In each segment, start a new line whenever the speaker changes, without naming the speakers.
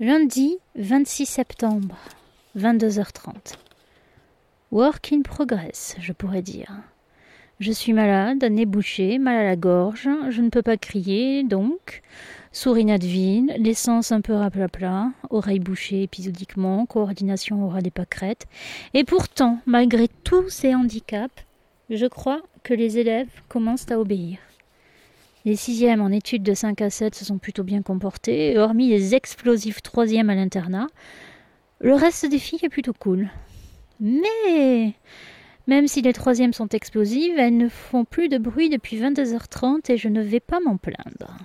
Lundi 26 septembre, 22h30. Work in progress, je pourrais dire. Je suis malade, nez bouché, mal à la gorge, je ne peux pas crier, donc souris nadvine, l'essence un peu raplapla, oreilles bouchées épisodiquement, coordination aura des pâquerettes. Et pourtant, malgré tous ces handicaps, je crois que les élèves commencent à obéir. Les sixièmes en études de 5 à 7 se sont plutôt bien comportés, hormis les explosifs troisièmes à l'internat. Le reste des filles est plutôt cool. Mais même si les troisièmes sont explosives, elles ne font plus de bruit depuis 22h30 et je ne vais pas m'en plaindre.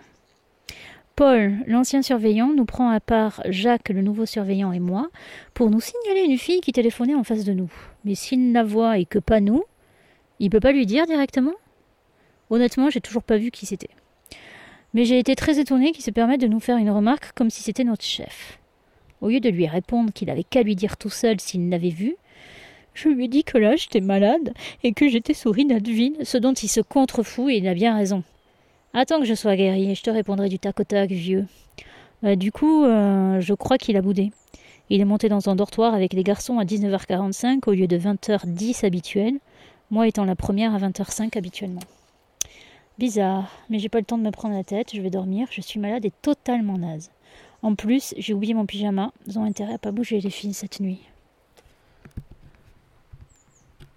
Paul, l'ancien surveillant, nous prend à part Jacques, le nouveau surveillant, et moi, pour nous signaler une fille qui téléphonait en face de nous. Mais s'il la voit et que pas nous, il peut pas lui dire directement? Honnêtement, j'ai toujours pas vu qui c'était. Mais j'ai été très étonnée qu'il se permette de nous faire une remarque comme si c'était notre chef. Au lieu de lui répondre qu'il avait qu'à lui dire tout seul s'il l'avait vu, je lui ai dit que là j'étais malade et que j'étais souris d'Advine, ce dont il se contrefout et il a bien raison. Attends que je sois guéri et je te répondrai du tac au tac, vieux. Bah, du coup, euh, je crois qu'il a boudé. Il est monté dans un dortoir avec les garçons à 19h45 au lieu de 20h10 habituel, moi étant la première à 20h05 habituellement. Bizarre, mais j'ai pas le temps de me prendre la tête, je vais dormir, je suis malade et totalement naze. En plus, j'ai oublié mon pyjama, ils ont intérêt à pas bouger les filles cette nuit.